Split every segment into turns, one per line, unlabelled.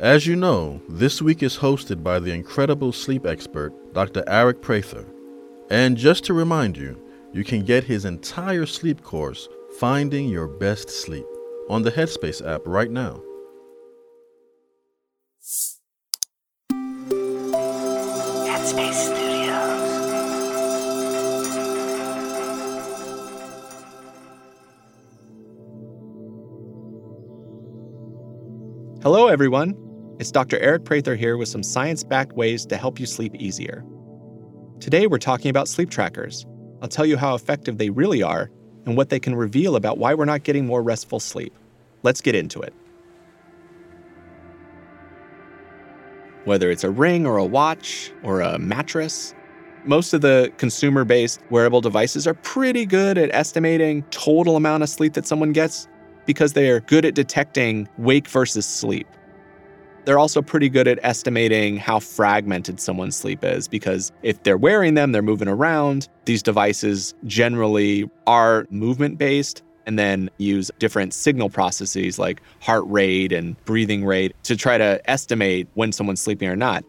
As you know, this week is hosted by the incredible sleep expert, Dr. Aric Prather. And just to remind you, you can get his entire sleep course, Finding Your Best Sleep, on the Headspace app right now.
Headspace Studios.
Hello, everyone. It's Dr. Aric Prather here with some science backed ways to help you sleep easier. Today, we're talking about sleep trackers. I'll tell you how effective they really are and what they can reveal about why we're not getting more restful sleep. Let's get into it. Whether it's a ring or a watch or a mattress, most of the consumer based wearable devices are pretty good at estimating total amount of sleep that someone gets because they are good at detecting wake versus sleep. They're also pretty good at estimating how fragmented someone's sleep is because if they're wearing them, they're moving around. These devices generally are movement based and then use different signal processes like heart rate and breathing rate to try to estimate when someone's sleeping or not.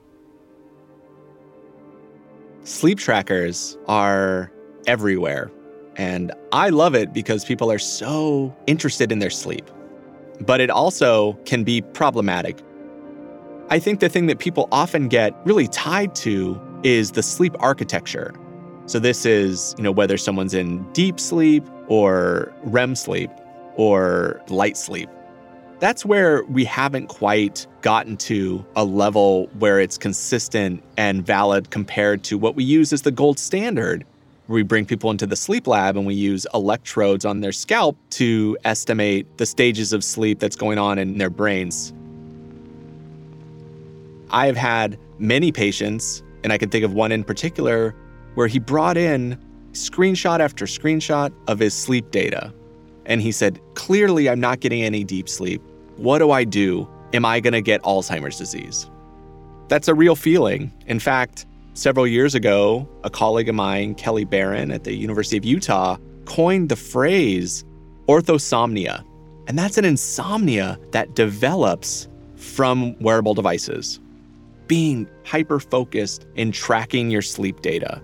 Sleep trackers are everywhere and I love it because people are so interested in their sleep. But it also can be problematic. I think the thing that people often get really tied to is the sleep architecture. So this is, you know, whether someone's in deep sleep or REM sleep or light sleep. That's where we haven't quite gotten to a level where it's consistent and valid compared to what we use as the gold standard. We bring people into the sleep lab and we use electrodes on their scalp to estimate the stages of sleep that's going on in their brains. I have had many patients, and I can think of one in particular, where he brought in screenshot after screenshot of his sleep data. And he said, Clearly, I'm not getting any deep sleep. What do I do? Am I going to get Alzheimer's disease? That's a real feeling. In fact, several years ago, a colleague of mine, Kelly Baron at the University of Utah, coined the phrase orthosomnia. And that's an insomnia that develops from wearable devices, being hyper focused in tracking your sleep data.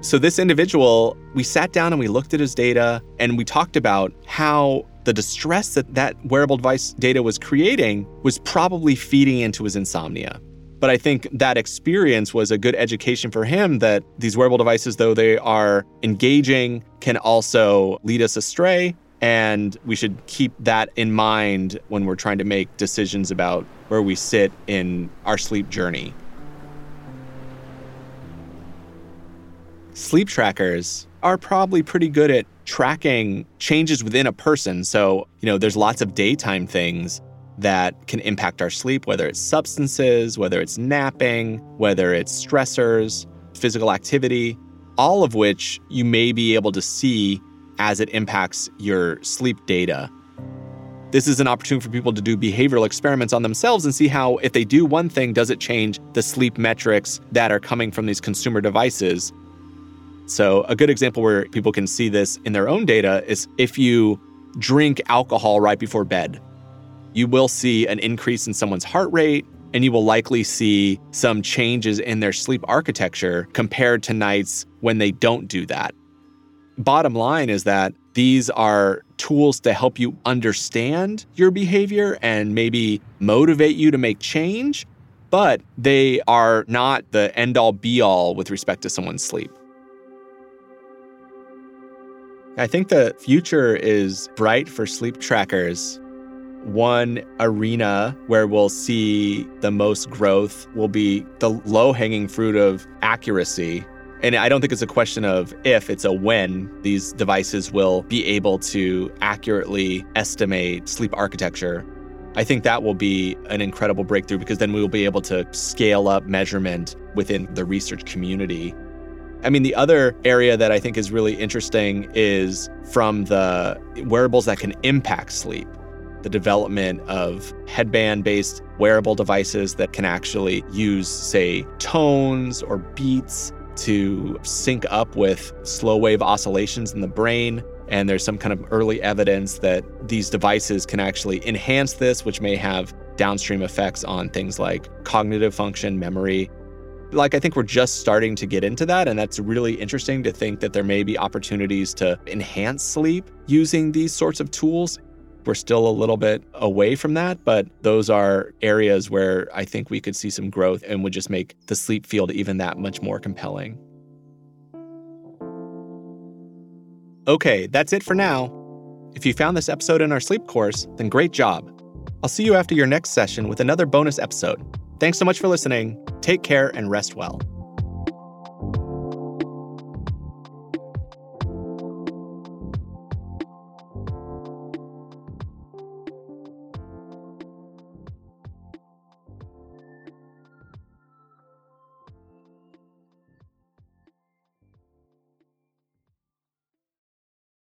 So, this individual, we sat down and we looked at his data and we talked about how the distress that that wearable device data was creating was probably feeding into his insomnia. But I think that experience was a good education for him that these wearable devices, though they are engaging, can also lead us astray. And we should keep that in mind when we're trying to make decisions about where we sit in our sleep journey. sleep trackers are probably pretty good at tracking changes within a person. So, you know, there's lots of daytime things that can impact our sleep, whether it's substances, whether it's napping, whether it's stressors, physical activity, all of which you may be able to see as it impacts your sleep data. This is an opportunity for people to do behavioral experiments on themselves and see how, if they do one thing, does it change the sleep metrics that are coming from these consumer devices? So, a good example where people can see this in their own data is if you drink alcohol right before bed, you will see an increase in someone's heart rate, and you will likely see some changes in their sleep architecture compared to nights when they don't do that. Bottom line is that these are tools to help you understand your behavior and maybe motivate you to make change, but they are not the end all be all with respect to someone's sleep. I think the future is bright for sleep trackers. One arena where we'll see the most growth will be the low hanging fruit of accuracy. And I don't think it's a question of if, it's a when these devices will be able to accurately estimate sleep architecture. I think that will be an incredible breakthrough because then we will be able to scale up measurement within the research community I mean, the other area that I think is really interesting is from the wearables that can impact sleep, the development of headband based wearable devices that can actually use, say, tones or beats to sync up with slow wave oscillations in the brain. And there's some kind of early evidence that these devices can actually enhance this, which may have downstream effects on things like cognitive function, memory, like, I think we're just starting to get into that. And that's really interesting to think that there may be opportunities to enhance sleep using these sorts of tools. We're still a little bit away from that, but those are areas where I think we could see some growth and would just make the sleep field even that much more compelling. Okay, that's it for now. If you found this episode in our sleep course, then great job. I'll see you after your next session with another bonus episode. Thanks so much for listening. Take care and rest well.